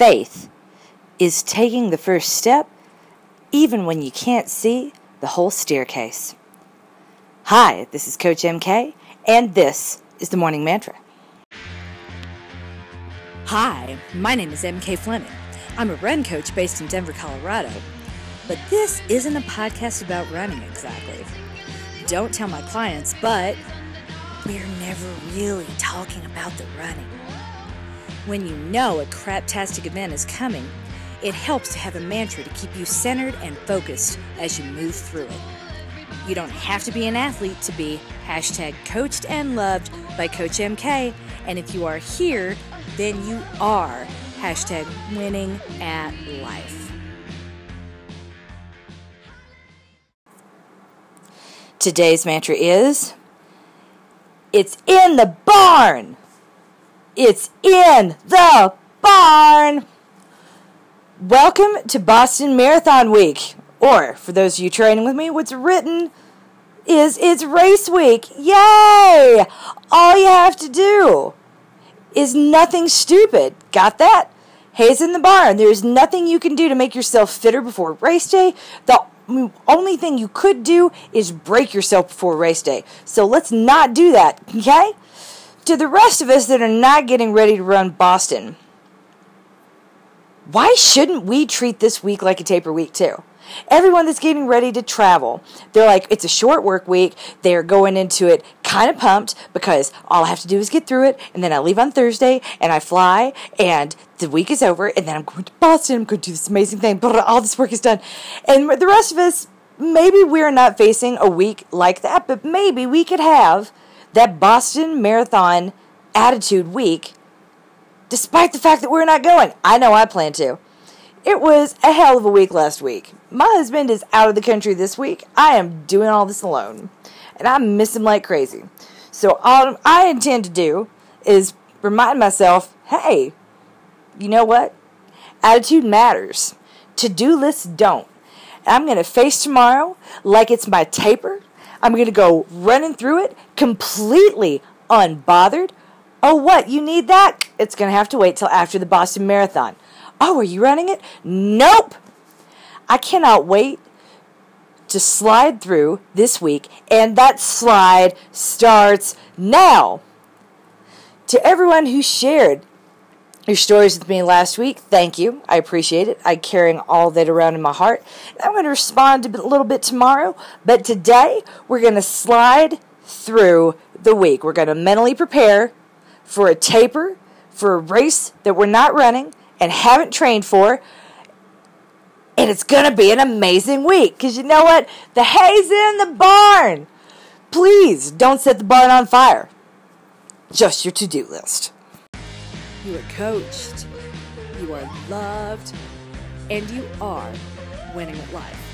Faith is taking the first step even when you can't see the whole staircase. Hi, this is Coach MK, and this is the Morning Mantra. Hi, my name is MK Fleming. I'm a run coach based in Denver, Colorado. But this isn't a podcast about running exactly. Don't tell my clients, but we're never really talking about the running. When you know a craptastic event is coming, it helps to have a mantra to keep you centered and focused as you move through it. You don't have to be an athlete to be hashtag coached and loved by Coach MK, and if you are here, then you are hashtag winning at life. Today's mantra is It's in the barn! It's in the barn! Welcome to Boston Marathon Week. Or, for those of you training with me, what's written is it's race week. Yay! All you have to do is nothing stupid. Got that? Hay's in the barn. There's nothing you can do to make yourself fitter before race day. The only thing you could do is break yourself before race day. So let's not do that, okay? To the rest of us that are not getting ready to run Boston, why shouldn't we treat this week like a taper week too? Everyone that's getting ready to travel, they're like, it's a short work week. They're going into it kind of pumped because all I have to do is get through it, and then I leave on Thursday and I fly, and the week is over, and then I'm going to Boston. I'm going to do this amazing thing. But all this work is done, and the rest of us, maybe we're not facing a week like that, but maybe we could have that Boston Marathon attitude week despite the fact that we're not going. I know I plan to. It was a hell of a week last week. My husband is out of the country this week. I am doing all this alone. And I miss him like crazy. So all I intend to do is remind myself, hey, you know what? Attitude matters. To-do lists don't. I'm going to face tomorrow like it's my taper. I'm going to go running through it completely unbothered. Oh, what? You need that? It's going to have to wait till after the Boston Marathon. Oh, are you running it? Nope. I cannot wait to slide through this week, and that slide starts now. To everyone who shared your stories with me last week, thank you. I appreciate it. I'm carrying all that around in my heart. I'm going to respond a little bit tomorrow, but today we're going to slide through the week. We're going to mentally prepare for a taper, for a race that we're not running and haven't trained for. And it's going to be an amazing week because you know what? The hay's in the barn. Please don't set the barn on fire. Just your to do list. You are coached, you are loved, and you are winning at life.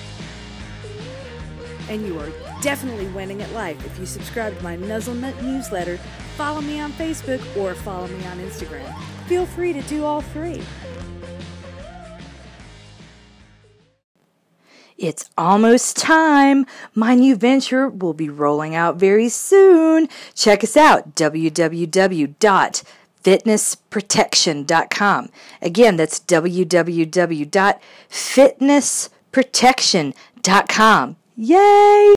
And you are definitely winning at life if you subscribe to my Nuzzlenut newsletter, follow me on Facebook, or follow me on Instagram. Feel free to do all three. It's almost time. My new venture will be rolling out very soon. Check us out www.fitnessprotection.com. Again, that's www.fitnessprotection.com. Yay!